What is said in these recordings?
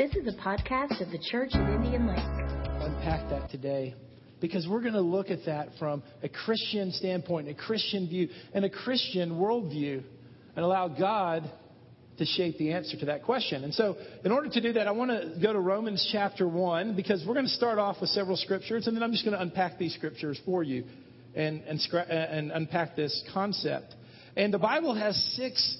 This is a podcast of the Church of Indian Lake. Unpack that today because we're going to look at that from a Christian standpoint, a Christian view, and a Christian worldview, and allow God to shape the answer to that question. And so, in order to do that, I want to go to Romans chapter 1 because we're going to start off with several scriptures, and then I'm just going to unpack these scriptures for you and, and, and unpack this concept. And the Bible has six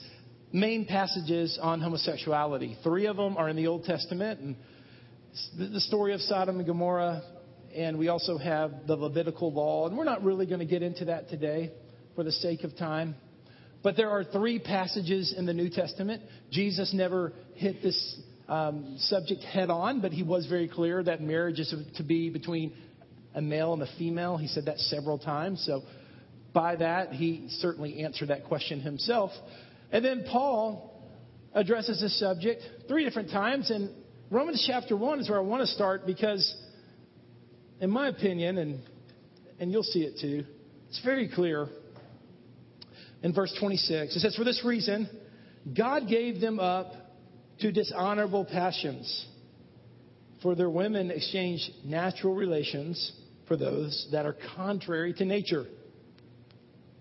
main passages on homosexuality. Three of them are in the Old Testament, and the story of Sodom and Gomorrah, and we also have the Levitical law. And we're not really going to get into that today for the sake of time. But there are three passages in the New Testament. Jesus never hit this um, subject head on, but he was very clear that marriage is to be between a male and a female. He said that several times. So by that, he certainly answered that question himself. And then Paul addresses this subject three different times. And Romans chapter 1 is where I want to start because, in my opinion, and, and you'll see it too, it's very clear in verse 26. It says, For this reason, God gave them up to dishonorable passions. For their women exchanged natural relations for those that are contrary to nature.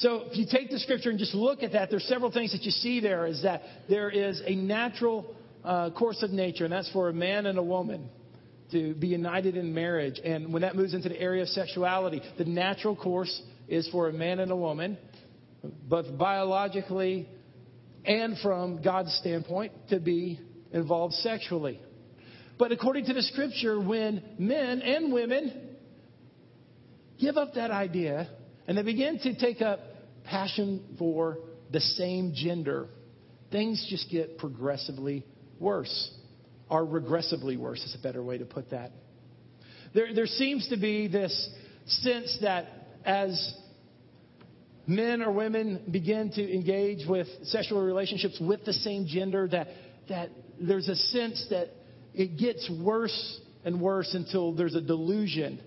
So if you take the scripture and just look at that, there's several things that you see there. Is that there is a natural uh, course of nature, and that's for a man and a woman to be united in marriage. And when that moves into the area of sexuality, the natural course is for a man and a woman, both biologically and from God's standpoint, to be involved sexually. But according to the scripture, when men and women give up that idea and they begin to take up passion for the same gender, things just get progressively worse. Or regressively worse is a better way to put that. There, there seems to be this sense that as men or women begin to engage with sexual relationships with the same gender, that, that there's a sense that it gets worse and worse until there's a delusion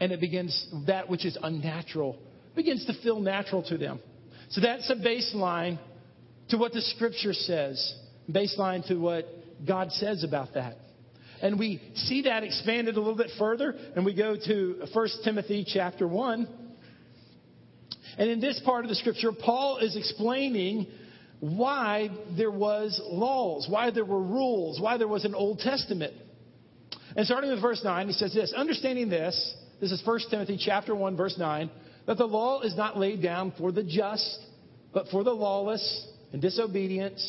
and it begins that which is unnatural begins to feel natural to them. So that's a baseline to what the scripture says, baseline to what God says about that. And we see that expanded a little bit further, and we go to 1 Timothy chapter 1. And in this part of the scripture, Paul is explaining why there was laws, why there were rules, why there was an Old Testament. And starting with verse 9, he says this, understanding this, this is 1 Timothy chapter 1 verse 9, that the law is not laid down for the just, but for the lawless and disobedient,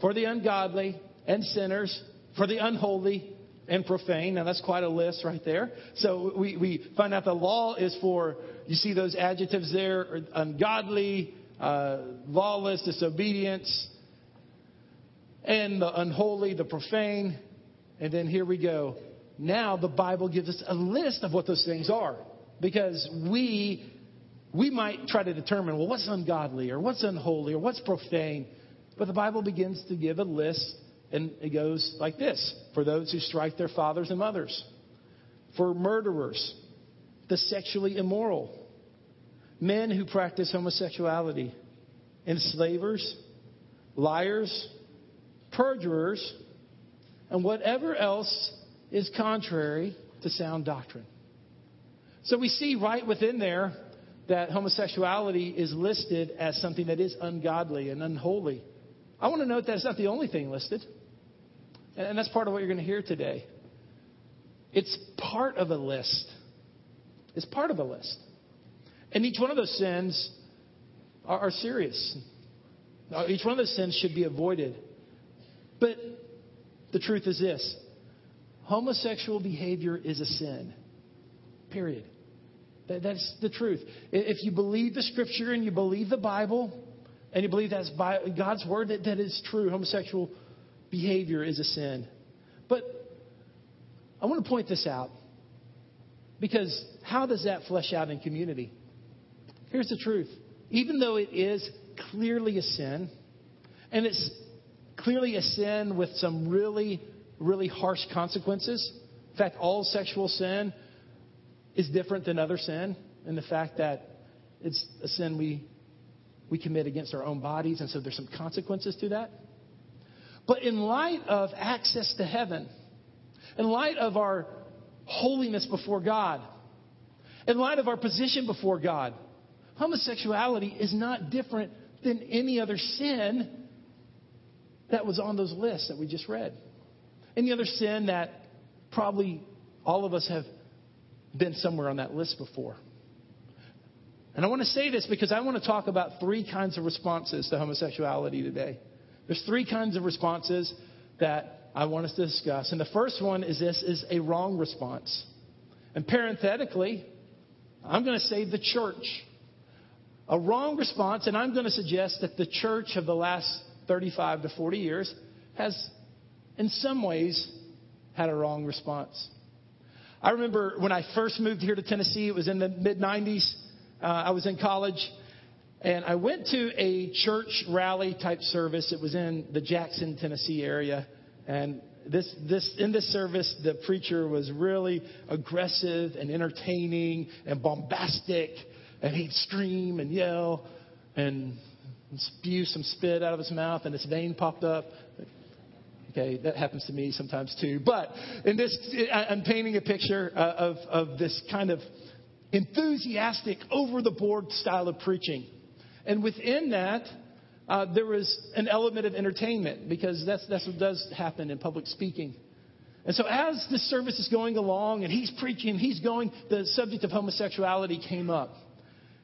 for the ungodly and sinners, for the unholy and profane. Now, that's quite a list right there. So we, we find out the law is for, you see those adjectives there ungodly, uh, lawless, disobedience, and the unholy, the profane. And then here we go. Now the Bible gives us a list of what those things are because we we might try to determine, well, what's ungodly or what's unholy or what's profane. But the Bible begins to give a list, and it goes like this for those who strike their fathers and mothers, for murderers, the sexually immoral, men who practice homosexuality, enslavers, liars, perjurers, and whatever else is contrary to sound doctrine. So we see right within there that homosexuality is listed as something that is ungodly and unholy. I want to note that it's not the only thing listed. And that's part of what you're going to hear today. It's part of a list. It's part of a list. And each one of those sins are, are serious. Each one of those sins should be avoided. But the truth is this homosexual behavior is a sin. Period. That's the truth. If you believe the scripture and you believe the Bible, and you believe that's God's word, that, that is true. Homosexual behavior is a sin. But I want to point this out. Because how does that flesh out in community? Here's the truth. Even though it is clearly a sin, and it's clearly a sin with some really, really harsh consequences. In fact, all sexual sin is different than other sin in the fact that it's a sin we, we commit against our own bodies, and so there's some consequences to that. But in light of access to heaven, in light of our holiness before God, in light of our position before God, homosexuality is not different than any other sin that was on those lists that we just read. Any other sin that probably all of us have been somewhere on that list before. And I want to say this because I want to talk about three kinds of responses to homosexuality today. There's three kinds of responses that I want us to discuss. And the first one is this is a wrong response. And parenthetically, I'm going to say the church. A wrong response, and I'm going to suggest that the church of the last 35 to 40 years has, in some ways, had a wrong response. I remember when I first moved here to Tennessee, it was in the mid 90s. Uh, I was in college, and I went to a church rally type service. It was in the Jackson, Tennessee area. And this, this, in this service, the preacher was really aggressive and entertaining and bombastic. And he'd scream and yell and spew some spit out of his mouth and his vein popped up. Okay, that happens to me sometimes too. But in this, I'm painting a picture uh, of, of this kind of enthusiastic, over the board style of preaching. And within that, uh, there was an element of entertainment because that's, that's what does happen in public speaking. And so, as the service is going along and he's preaching, he's going, the subject of homosexuality came up.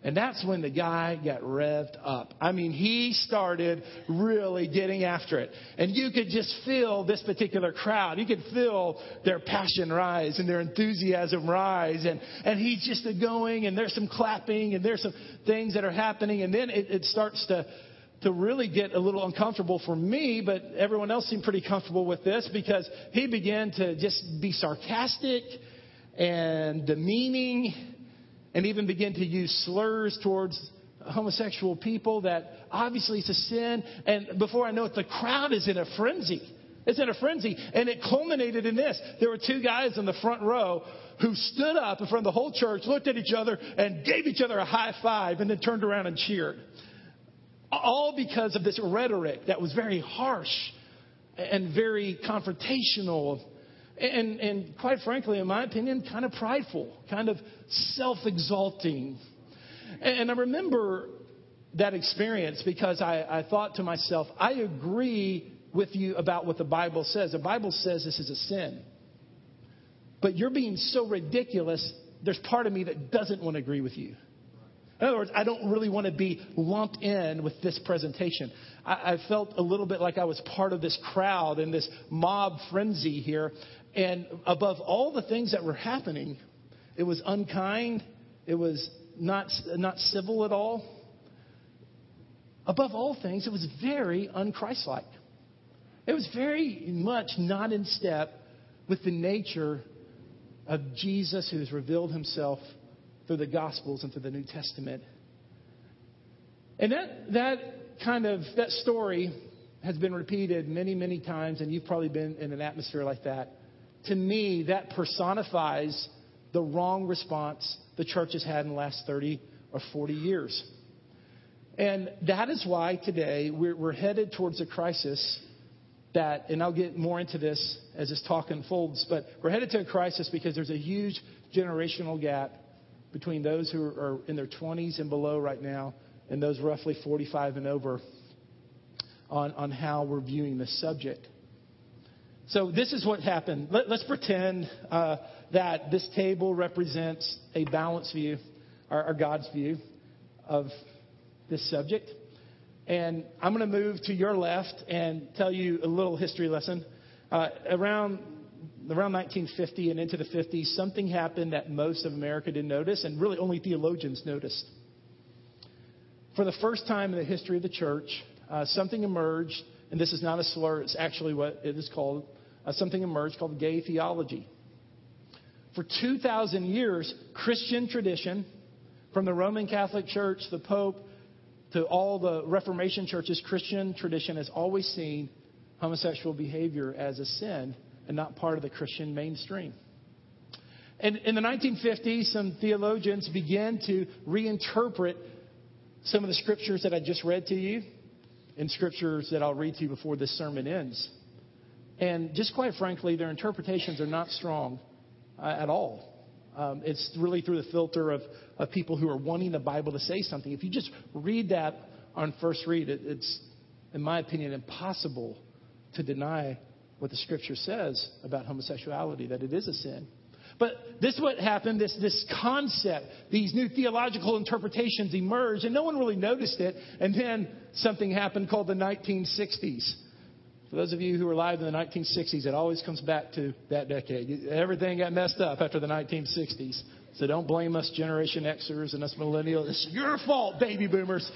And that's when the guy got revved up. I mean, he started really getting after it. And you could just feel this particular crowd. You could feel their passion rise and their enthusiasm rise. And, and he's just going, and there's some clapping, and there's some things that are happening. And then it, it starts to, to really get a little uncomfortable for me, but everyone else seemed pretty comfortable with this because he began to just be sarcastic and demeaning and even begin to use slurs towards homosexual people that obviously it's a sin. And before I know it, the crowd is in a frenzy. It's in a frenzy. And it culminated in this. There were two guys in the front row who stood up in front of the whole church, looked at each other, and gave each other a high five, and then turned around and cheered. All because of this rhetoric that was very harsh and very confrontational and, and quite frankly, in my opinion, kind of prideful, kind of self exalting. And I remember that experience because I, I thought to myself, I agree with you about what the Bible says. The Bible says this is a sin. But you're being so ridiculous, there's part of me that doesn't want to agree with you. In other words, I don't really want to be lumped in with this presentation. I, I, felt a little bit like I was part of this crowd and this mob frenzy here. And above all the things that were happening, it was unkind. It was not, not civil at all. Above all things, it was very unchristlike. It was very much not in step with the nature of Jesus who has revealed himself through the Gospels and through the New Testament. And that, that kind of, that story has been repeated many, many times, and you've probably been in an atmosphere like that to me, that personifies the wrong response the church has had in the last 30 or 40 years. And that is why today we're, we're headed towards a crisis that, and I'll get more into this as this talk unfolds, but we're headed to a crisis because there's a huge generational gap between those who are in their 20s and below right now and those roughly 45 and over on, on how we're viewing this subject. So this is what happened. Let, us pretend uh, that this table represents a balanced view, or, or God's view, of this subject. And I'm going to move to your left and tell you a little history lesson. Uh, around around 1950 and into the 50s, something happened that most of America didn't notice, and really only theologians noticed. For the first time in the history of the church, uh, something emerged, and this is not a slur, it's actually what it is called uh, something emerged called gay theology. For 2,000 years, Christian tradition, from the Roman Catholic Church, the Pope, to all the Reformation churches, Christian tradition has always seen homosexual behavior as a sin and not part of the Christian mainstream. And in the 1950s, some theologians began to reinterpret some of the scriptures that I just read to you and scriptures that I'll read to you before this sermon ends. And just quite frankly, their interpretations are not strong uh, at all. Um, it's really through the filter of, of people who are wanting the Bible to say something. If you just read that on first read, it, it's, in my opinion, impossible to deny what the scripture says about homosexuality, that it is a sin. But this is what happened, this, this concept, these new theological interpretations emerged, and no one really noticed it. And then something happened called the 1960s. For those of you who were alive in the 1960s, it always comes back to that decade. Everything got messed up after the 1960s. So don't blame us Generation Xers and us millennials. It's your fault, baby boomers.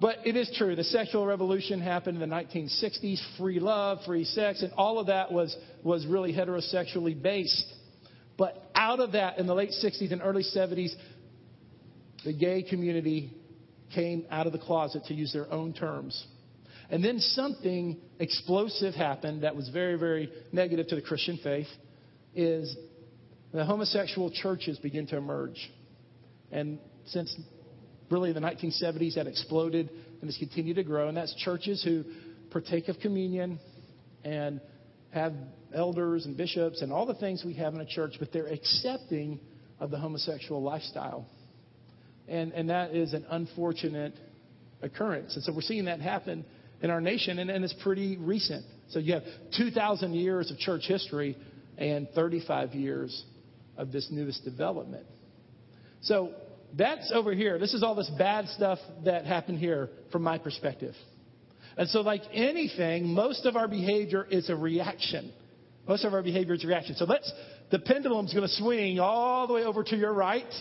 But it is true. The sexual revolution happened in the 1960s. Free love, free sex, and all of that was, was really heterosexually based. But out of that, in the late 60s and early 70s, the gay community came out of the closet, to use their own terms. And then something explosive happened that was very, very negative to the Christian faith is the homosexual churches began to emerge. And since really the 1970s that exploded and has continued to grow. And that's churches who partake of communion and have elders and bishops and all the things we have in a church, but they're accepting of the homosexual lifestyle. And, and that is an unfortunate occurrence. And so we're seeing that happen in our nation, and, and it's pretty recent. So you have 2,000 years of church history and 35 years of this newest development. So that's over here. This is all this bad stuff that happened here from my perspective. And so, like anything, most of our behavior is a reaction. Most of our behavior is a reaction. So let's, the pendulum's going to swing all the way over to your right.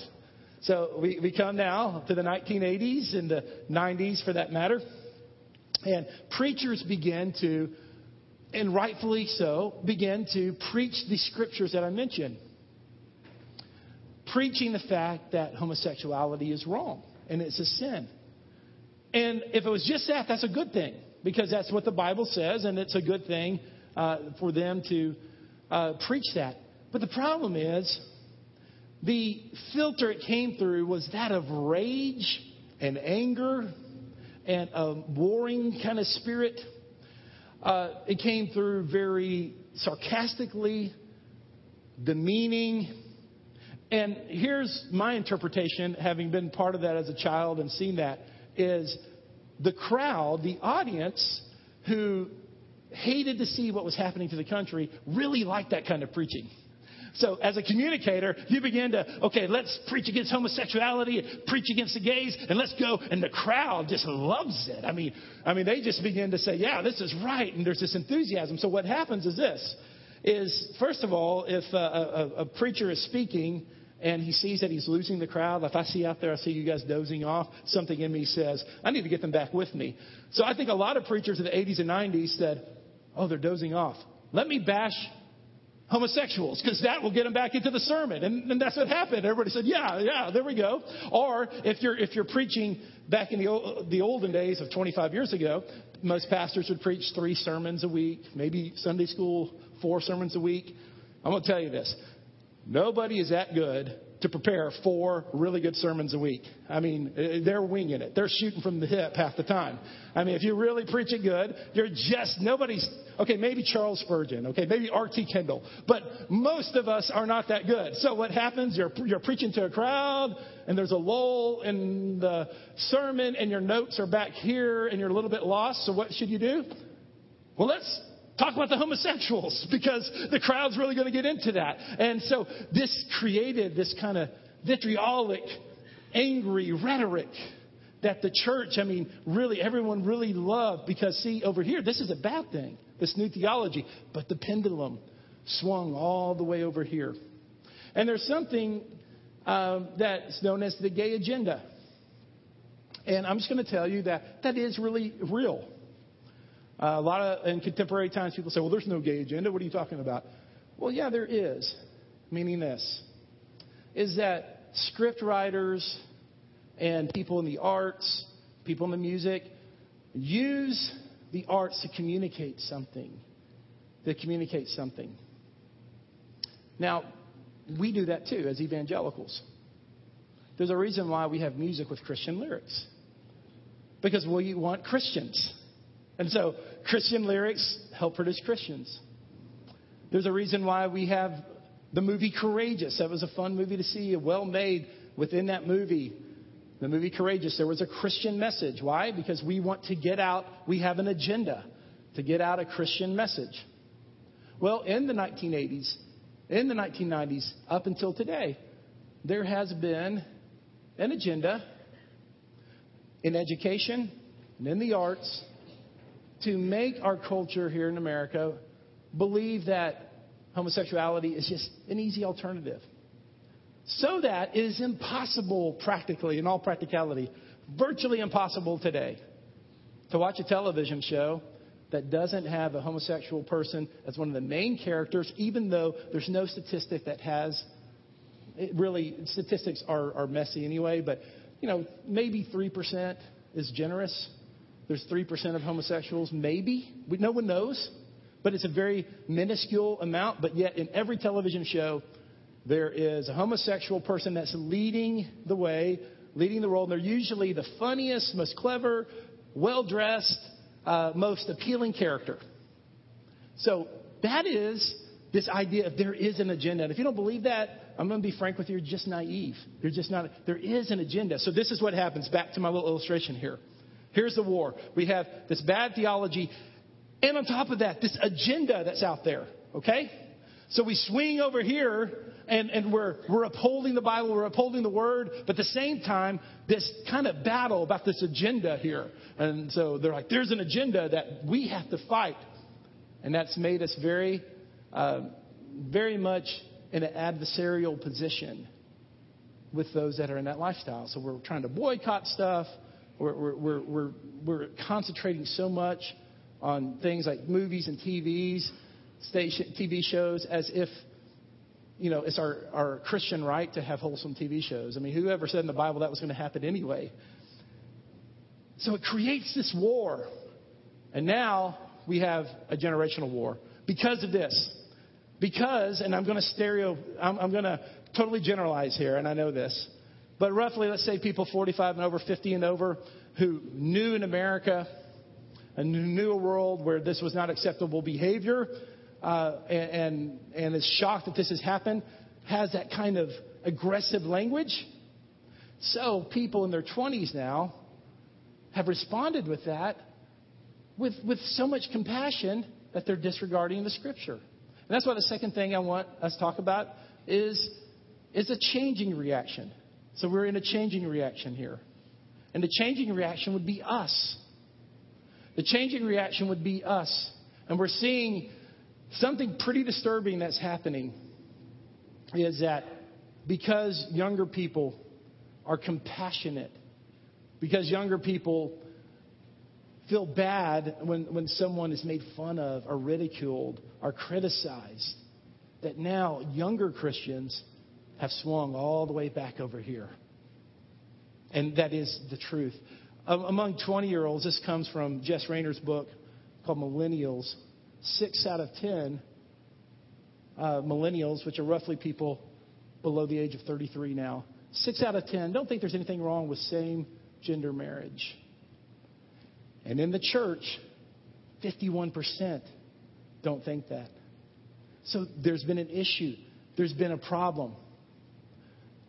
So we, we come now to the 1980s and the 90s for that matter. And preachers began to, and rightfully so, begin to preach the scriptures that I mentioned preaching the fact that homosexuality is wrong and it's a sin. And if it was just that, that's a good thing because that's what the Bible says, and it's a good thing uh, for them to uh, preach that. But the problem is, the filter it came through was that of rage and anger and a warring kind of spirit. Uh, it came through very sarcastically, demeaning, and here's my interpretation, having been part of that as a child and seen that, is the crowd, the audience who hated to see what was happening to the country, really liked that kind of preaching. So as a communicator, you begin to, okay, let's preach against homosexuality, preach against the gays, and let's go. And the crowd just loves it. I mean, I mean, they just begin to say, yeah, this is right. And there's this enthusiasm. So what happens is this, is first of all, if a, a, a preacher is speaking and he sees that he's losing the crowd. If I see out there, I see you guys dozing off, something in me says, I need to get them back with me. So I think a lot of preachers in the 80s and 90s said, Oh, they're dozing off. Let me bash homosexuals because that will get them back into the sermon. And, and, that's what happened. Everybody said, yeah, yeah, there we go. Or if you're, if you're preaching back in the, the olden days of 25 years ago, most pastors would preach three sermons a week, maybe Sunday school, four sermons a week. I'm going to tell you this. Nobody is that good to prepare four really good sermons a week. I mean, eh, they're winging it. They're shooting from the hip half the time. I mean, if you really preach it good, you're just, nobody's, okay, maybe Charles Spurgeon, okay, maybe R.T. Kendall, but most of us are not that good. So what happens, you're, you're preaching to a crowd, and there's a lull in the sermon, and your notes are back here, and you're a little bit lost, so what should you do? Well, let's talk about the homosexuals because the crowd's really going to get into that. And so this created this kind of vitriolic, angry rhetoric that the church, I mean, really, everyone really loved because, see, over here, this is a bad thing, this new theology, but the pendulum swung all the way over here. And there's something um, that's known as the gay agenda. And I'm just going to tell you that that is really real. Uh, a lot of in contemporary times, people say, "Well, there's no gay agenda. What are you talking about?" Well, yeah, there is. Meaning this is that script writers and people in the arts, people in the music, use the arts to communicate something. To communicate something. Now, we do that too as evangelicals. There's a reason why we have music with Christian lyrics. Because we want Christians. And so Christian lyrics help produce Christians. There's a reason why we have the movie Courageous. That was a fun movie to see, well made within that movie. The movie Courageous, there was a Christian message. Why? Because we want to get out, we have an agenda to get out a Christian message. Well, in the 1980s, in the 1990s, up until today, there has been an agenda in education and in the arts to make our culture here in America believe that homosexuality is just an easy alternative. So that it is impossible, practically, in all practicality, virtually impossible today, to watch a television show that doesn't have a homosexual person as one of the main characters, even though there's no statistic that has. Really, statistics are, are messy anyway, but you know, maybe 3% is generous. There's 3% of homosexuals, maybe. We, no one knows. But it's a very minuscule amount. But yet, in every television show, there is a homosexual person that's leading the way, leading the role. And they're usually the funniest, most clever, well dressed, uh, most appealing character. So that is this idea of there is an agenda. And if you don't believe that, I'm going to be frank with you, you're just naive. You're just not. There is an agenda. So this is what happens. Back to my little illustration here. Here's the war. We have this bad theology, and on top of that, this agenda that's out there. Okay? So we swing over here and, and we're, we're upholding the Bible, we're upholding the Word, but at the same time, this kind of battle about this agenda here. And so they're like, there's an agenda that we have to fight. And that's made us very, uh, very much in an adversarial position with those that are in that lifestyle. So we're trying to boycott stuff. We're, we're, we're, we're, concentrating so much on things like movies and TVs, station, TV shows, as if you know, it's our, our Christian right to have wholesome TV shows. I mean, whoever said in the Bible that was going to happen anyway? So it creates this war. And now we have a generational war because of this. Because, and I'm going to stereo, I'm, I'm going to totally generalize here, and I know this. But roughly, let's say people 45 and over, 50 and over, who knew in America and knew a world where this was not acceptable behavior, uh, and, and is shocked that this has happened, has that kind of aggressive language. So people in their 20s now have responded with that with, with so much compassion that they're disregarding the scripture. And that's why the second thing I want us to talk about is, is a changing reaction. So we're in a changing reaction here. And the changing reaction would be us. The changing reaction would be us. And we're seeing Something pretty disturbing that's happening is that because younger people are compassionate, because younger people feel bad when, when someone is made fun of or ridiculed or criticized, that now younger Christians have swung all the way back over here. And that is the truth. Among 20 year olds, this comes from Jess Rainer's book called Millennials six out of ten uh, millennials, which are roughly people below the age of 33 now, six out of ten don't think there's anything wrong with same gender marriage. And in the church, 51% don't think that. So there's been an issue, there's been a problem.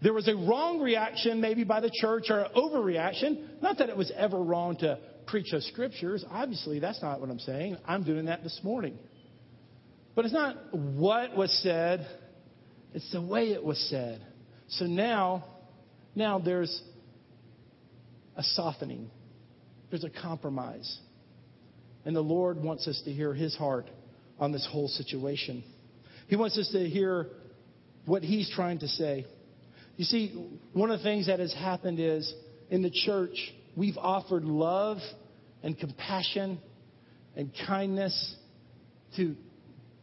There was a wrong reaction, maybe by the church, or an overreaction. Not that it was ever wrong to preach those scriptures. Obviously, that's not what I'm saying. I'm doing that this morning. But it's not what was said, it's the way it was said. So now, now there's a softening. There's a compromise. And the Lord wants us to hear his heart on this whole situation. He wants us to hear what he's trying to say. You see, one of the things that has happened is in the church, we've offered love and compassion and kindness to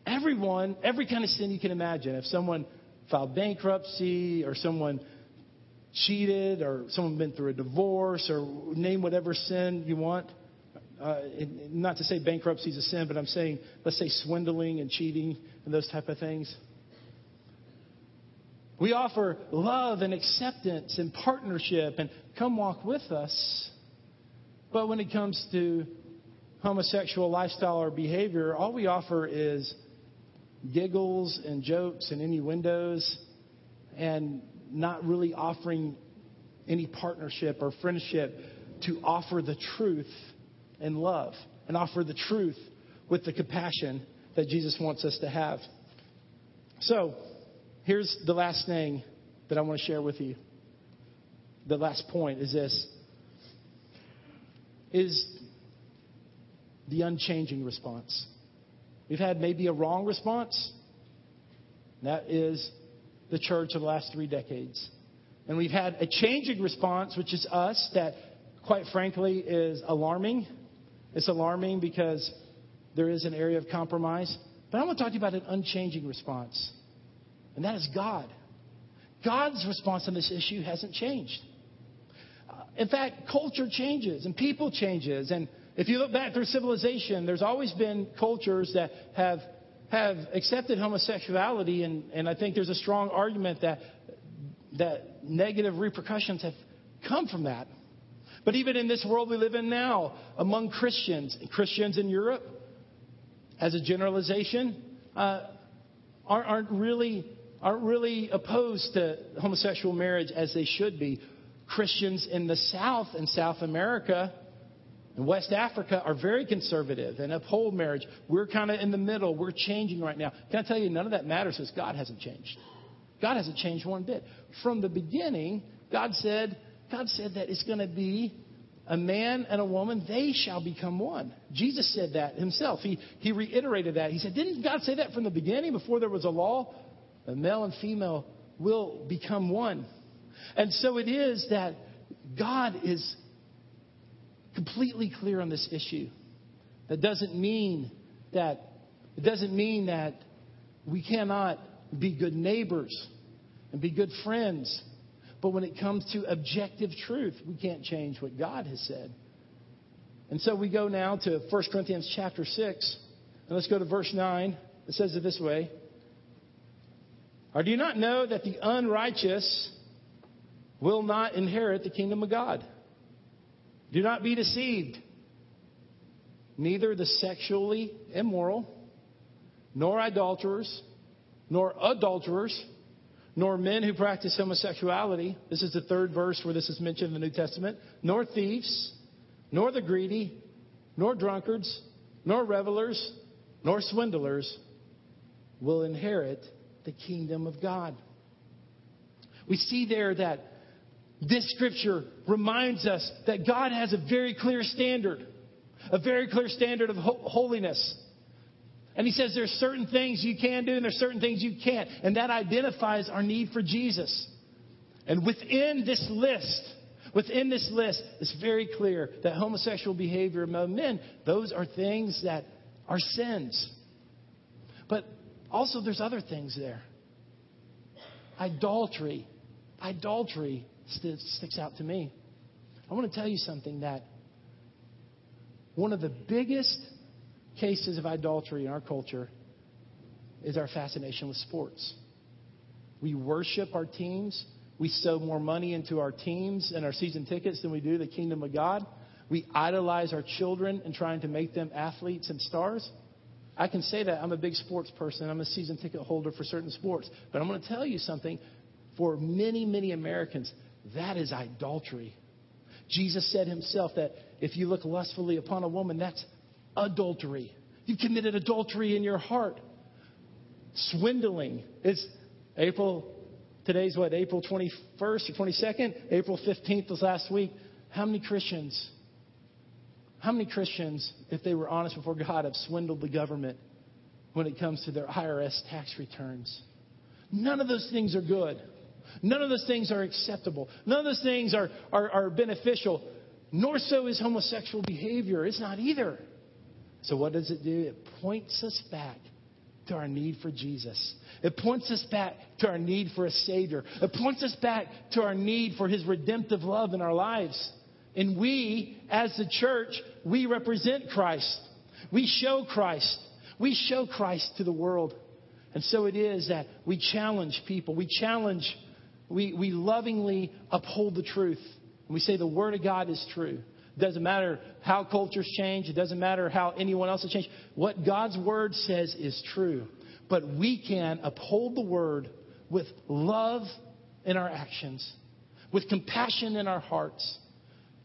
everyone, every kind of sin you can imagine. If someone filed bankruptcy or someone cheated or someone been through a divorce or name whatever sin you want. Uh, not to say bankruptcy is a sin, but I'm saying, let's say swindling and cheating and those type of things. We offer love and acceptance and partnership and come walk with us. But when it comes to homosexual lifestyle or behavior, all we offer is giggles and jokes and innuendos and not really offering any partnership or friendship to offer the truth and love and offer the truth with the compassion that Jesus wants us to have. So, here's the last thing that I want to share with you. The last point is this is the unchanging response. We've had maybe a wrong response. That is the church of the last three decades. And we've had a changing response, which is us, that quite frankly is alarming. It's alarming because there is an area of compromise. But I want to talk to you about an unchanging response, and that is God. God's response on this issue hasn't changed. In fact, culture changes and people changes. And if you look back through civilization, there's always been cultures that have have accepted homosexuality, and, and I think there's a strong argument that, that negative repercussions have come from that. But even in this world we live in now, among Christians, Christians in Europe, as a generalization, uh, aren't, aren't, really, aren't really opposed to homosexual marriage as they should be. Christians in the South and South America and West Africa are very conservative and uphold marriage. We're kind of in the middle. We're changing right now. Can I tell you, none of that matters because God hasn't changed. God hasn't changed one bit. From the beginning, God said, God said that it's going to be a man and a woman, they shall become one. Jesus said that himself. He, he reiterated that. He said, Didn't God say that from the beginning before there was a law? A male and female will become one. And so it is that God is completely clear on this issue. That doesn't mean that it doesn't mean that we cannot be good neighbors and be good friends. But when it comes to objective truth, we can't change what God has said. And so we go now to 1 Corinthians chapter 6. And let's go to verse 9. It says it this way Or do you not know that the unrighteous will not inherit the kingdom of God? Do not be deceived. Neither the sexually immoral, nor idolaters, nor adulterers, nor men who practice homosexuality. This is the third verse where this is mentioned in the New Testament. Nor thieves, nor the greedy, nor drunkards, nor revelers, nor swindlers will inherit the kingdom of God. We see there that this scripture reminds us that God has a very clear standard, a very clear standard of ho- holiness. And he says there's certain things you can do and there's certain things you can't. And that identifies our need for Jesus. And within this list, within this list, it's very clear that homosexual behavior among men, those are things that are sins. But also there's other things there. Idolatry. Idolatry sticks out to me. I want to tell you something that one of the biggest cases of idolatry in our culture is our fascination with sports. We worship our teams. We sow more money into our teams and our season tickets than we do the kingdom of God. We idolize our children and trying to make them athletes and stars. I can say that I'm a big sports person. I'm a season ticket holder for certain sports. But I'm going to tell you something. For many, many Americans, that is idolatry. Jesus said himself that if you look lustfully upon a woman, that's adultery. You've committed adultery in your heart. Swindling. It's April, today's what, April 21st or 22nd? April 15th was last week. How many Christians, how many Christians, if they were honest before God, have swindled the government when it comes to their IRS tax returns? None of those things are good. None of those things are acceptable. None of those things are, are, are beneficial. Nor so is homosexual behavior. It's not either. So, what does it do? It points us back to our need for Jesus. It points us back to our need for a Savior. It points us back to our need for His redemptive love in our lives. And we, as the church, we represent Christ. We show Christ. We show Christ to the world. And so it is that we challenge people. We challenge, we, we lovingly uphold the truth. We say the Word of God is true. It doesn't matter how cultures change. It doesn't matter how anyone else has changed. What God's Word says is true. But we can uphold the Word with love in our actions, with compassion in our hearts,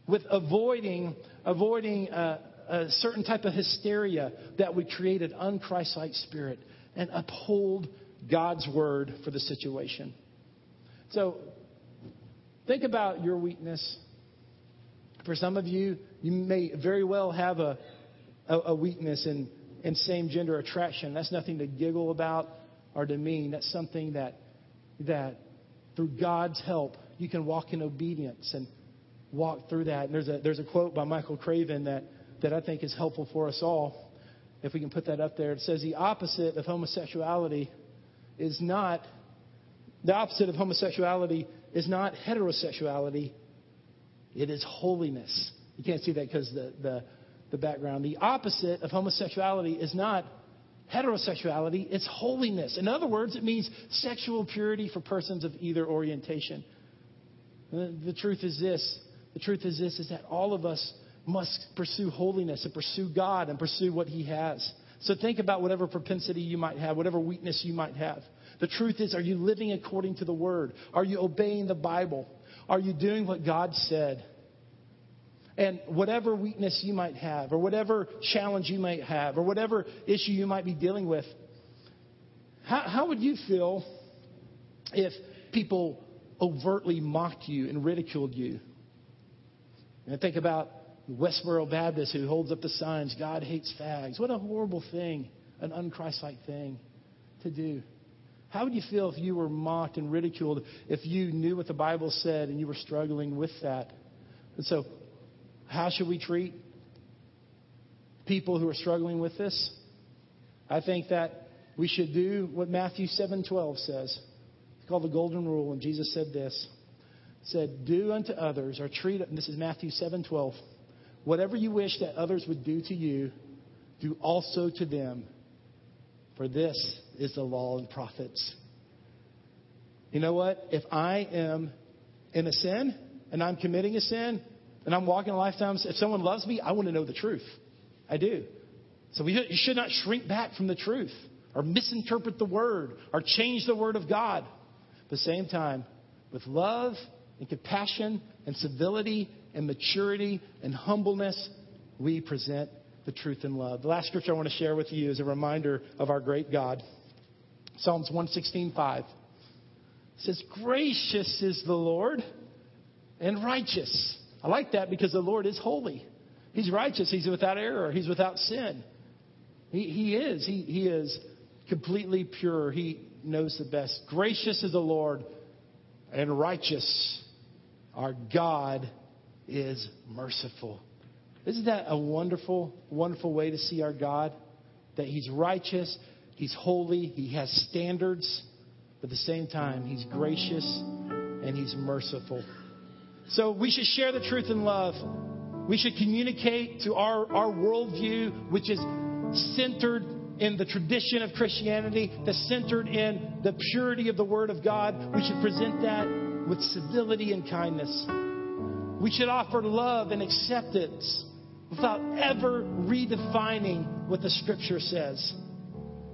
with avoiding, avoiding a, a certain type of hysteria that would create an unchristlike spirit and uphold God's word for the situation. So, think about your weakness. For some of you, you may very well have a, a, a weakness in, in same gender attraction. That's nothing to giggle about or demean. That's something that, that through God's help, you can walk in obedience and walk through that. And there's a, there's a quote by Michael Craven that, that I think is helpful for us all if we can put that up there. It says the opposite of homosexuality is not, the opposite of homosexuality is not heterosexuality, it is holiness. You can't see that because the, the, the background. The opposite of homosexuality is not heterosexuality, it's holiness. In other words, it means sexual purity for persons of either orientation. The truth is this the truth is this is that all of us must pursue holiness and pursue God and pursue what He has. So think about whatever propensity you might have, whatever weakness you might have. The truth is, are you living according to the Word? Are you obeying the Bible? Are you doing what God said? And whatever weakness you might have, or whatever challenge you might have, or whatever issue you might be dealing with, how, how would you feel if people overtly mocked you and ridiculed you? And think about Westboro Baptist who holds up the signs, God hates fags. What a horrible thing, an unchristlike thing to do. How would you feel if you were mocked and ridiculed if you knew what the Bible said and you were struggling with that? And so, how should we treat people who are struggling with this? I think that we should do what Matthew 7:12 says. It's called the golden rule and Jesus said this. Said, "Do unto others or treat this is Matthew 7:12 Whatever you wish that others would do to you, do also to them. For this is the law and prophets. You know what? If I am in a sin and I'm committing a sin and I'm walking a lifetime, if someone loves me, I want to know the truth. I do. So we, you should not shrink back from the truth or misinterpret the word or change the word of God. At the same time, with love and compassion and civility and maturity and humbleness, we present the truth in love. The last scripture I want to share with you is a reminder of our great God. Psalms 116:5 says, "Gracious is the Lord and righteous." I like that because the Lord is holy. He's righteous. He's without error. He's without sin. He, he is. He, he is completely pure. He knows the best. Gracious is the Lord and righteous. Our God is merciful. Isn't that a wonderful, wonderful way to see our God? That He's righteous, He's holy, He has standards, but at the same time, He's gracious and He's merciful. So we should share the truth in love. We should communicate to our, our worldview, which is centered in the tradition of Christianity, that's centered in the purity of the Word of God. We should present that with civility and kindness. We should offer love and acceptance without ever redefining what the Scripture says.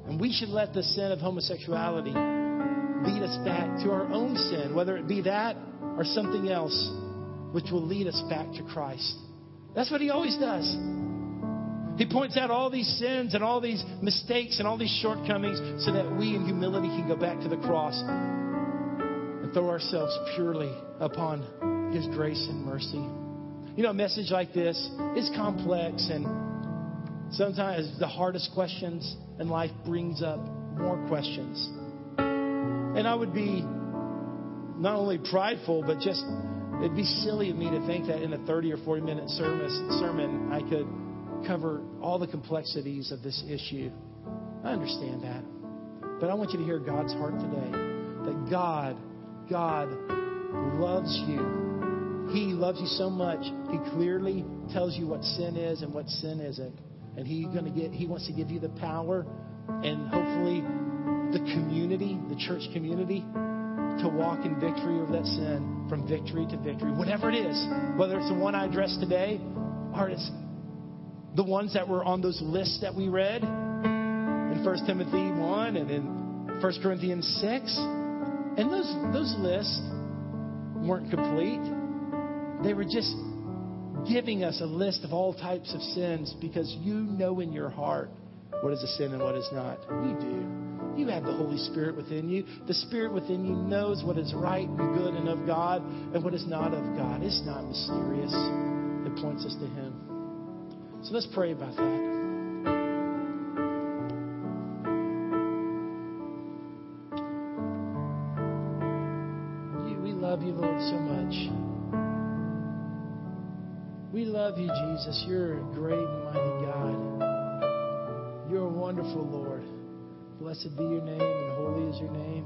And we should let the sin of homosexuality lead us back to our own sin, whether it be that or something else, which will lead us back to Christ. That's what He always does. He points out all these sins and all these mistakes and all these shortcomings so that we in humility can go back to the cross throw ourselves purely upon his grace and mercy. You know, a message like this is complex, and sometimes the hardest questions in life brings up more questions. And I would be not only prideful, but just it'd be silly of me to think that in a 30 or 40 minute sermon I could cover all the complexities of this issue. I understand that. But I want you to hear God's heart today that God, God loves you. He loves you so much. He clearly tells you what sin is and what sin isn't. And he's going to get he wants to give you the power and hopefully the community, the church community to walk in victory over that sin from victory to victory, whatever it is, whether it's the one I addressed today or it's the ones that were on those lists that we read in 1 Timothy 1 and in 1 Corinthians 6. And those, those lists weren't complete. They were just giving us a list of all types of sins because you know in your heart what is a sin and what is not. You do. You have the Holy Spirit within you. The Spirit within you knows what is right and good and of God and what is not of God. It's not mysterious. It points us to Him. So let's pray about that. Love you, Jesus. You're a great and mighty God. You're a wonderful Lord. Blessed be your name, and holy is your name.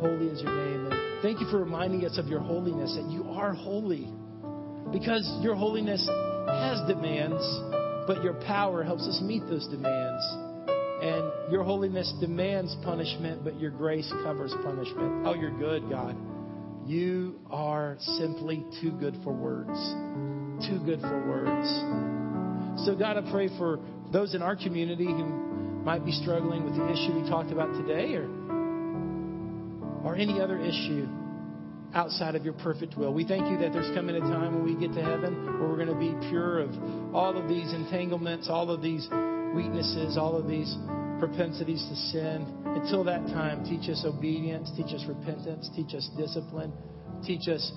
Holy is your name. And thank you for reminding us of your holiness, that you are holy. Because your holiness has demands, but your power helps us meet those demands. And your holiness demands punishment, but your grace covers punishment. Oh, you're good, God. You are simply too good for words. Too good for words. So, God, I pray for those in our community who might be struggling with the issue we talked about today or, or any other issue outside of your perfect will. We thank you that there's coming a time when we get to heaven where we're going to be pure of all of these entanglements, all of these weaknesses, all of these propensities to sin. Until that time, teach us obedience, teach us repentance, teach us discipline, teach us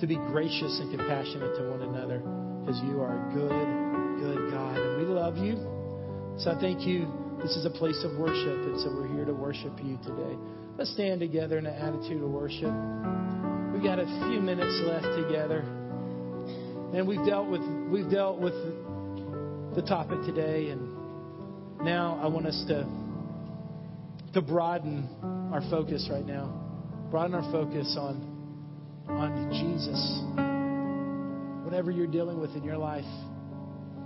to be gracious and compassionate to one another because you are a good, good God. And we love you. So I thank you this is a place of worship, and so we're here to worship you today. Let's stand together in an attitude of worship. We've got a few minutes left together. And we've dealt with we've dealt with the topic today and now I want us to to broaden our focus right now. Broaden our focus on on Jesus. Whatever you're dealing with in your life,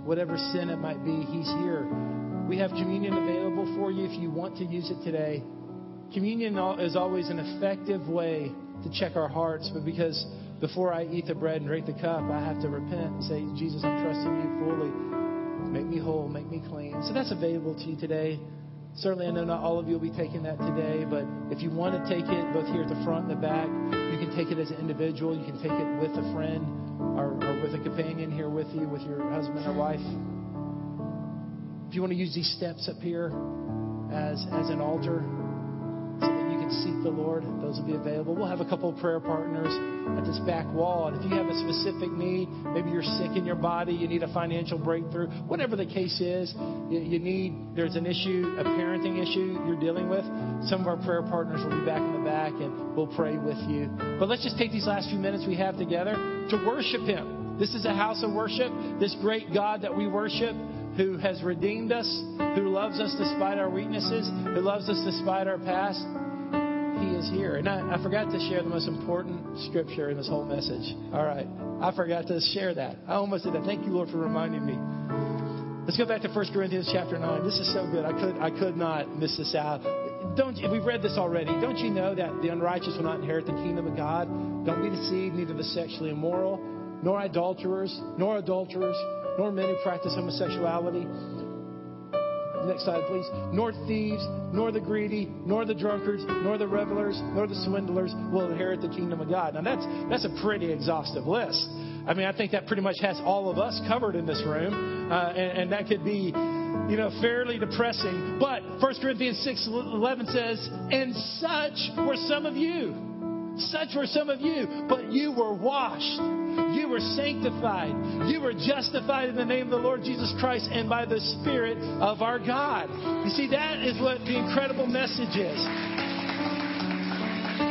whatever sin it might be, He's here we have communion available for you if you want to use it today. Communion is always an effective way to check our hearts, but because before I eat the bread and drink the cup, I have to repent and say, Jesus, I'm trusting you fully. Make me whole, make me clean. So that's available to you today. Certainly, I know not all of you will be taking that today, but if you want to take it both here at the front and the back, can take it as an individual. You can take it with a friend or, or with a companion here with you, with your husband or wife. If you want to use these steps up here as, as an altar can seek the Lord, those will be available. We'll have a couple of prayer partners at this back wall. And if you have a specific need, maybe you're sick in your body, you need a financial breakthrough, whatever the case is, you, you need, there's an issue, a parenting issue you're dealing with, some of our prayer partners will be back in the back and we'll pray with you. But let's just take these last few minutes we have together to worship Him. This is a house of worship. This great God that we worship who has redeemed us, who loves us despite our weaknesses, who loves us despite our past. He is here. And I, I, forgot to share the most important scripture in this whole message. All right. I forgot to share that. I almost did that. Thank you, Lord, for reminding me. Let's go back to 1 Corinthians chapter 9. This is so good. I could, I could not miss this out. Don't, we've read this already. Don't you know that the unrighteous will not inherit the kingdom of God? Don't be deceived, neither the sexually immoral, nor adulterers, nor adulterers nor men who practice homosexuality. Next slide, please. Nor thieves, nor the greedy, nor the drunkards, nor the revelers, nor the swindlers will inherit the kingdom of God. Now that's that's a pretty exhaustive list. I mean, I think that pretty much has all of us covered in this room, uh, and, and that could be you know, fairly depressing. But 1 Corinthians 6 11 says, And such were some of you. Such were some of you, but you were washed. You were sanctified. You were justified in the name of the Lord Jesus Christ and by the Spirit of our God. You see, that is what the incredible message is.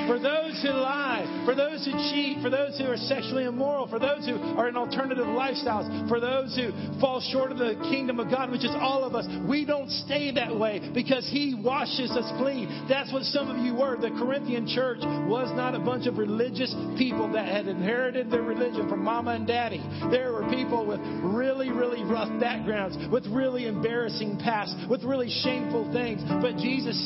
For those those who lie, for those who cheat, for those who are sexually immoral, for those who are in alternative lifestyles, for those who fall short of the kingdom of God, which is all of us. We don't stay that way because He washes us clean. That's what some of you were. The Corinthian church was not a bunch of religious people that had inherited their religion from mama and daddy. There were people with really, really rough backgrounds, with really embarrassing pasts, with really shameful things. But Jesus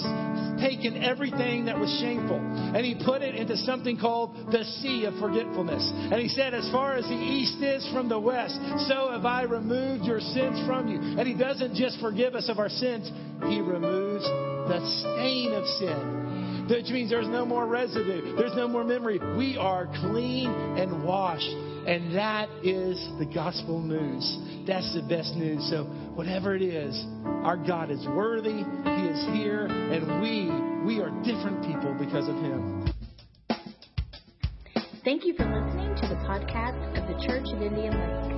taken everything that was shameful and he put it into something called the sea of forgetfulness. And he said, As far as the east is from the west, so have I removed your sins from you. And he doesn't just forgive us of our sins, he removes the stain of sin which means there's no more residue, there's no more memory. We are clean and washed. And that is the gospel news. That's the best news. So, whatever it is, our God is worthy, He is here, and we, we are different people because of Him. Thank you for listening to the podcast of the Church of Indian Lake.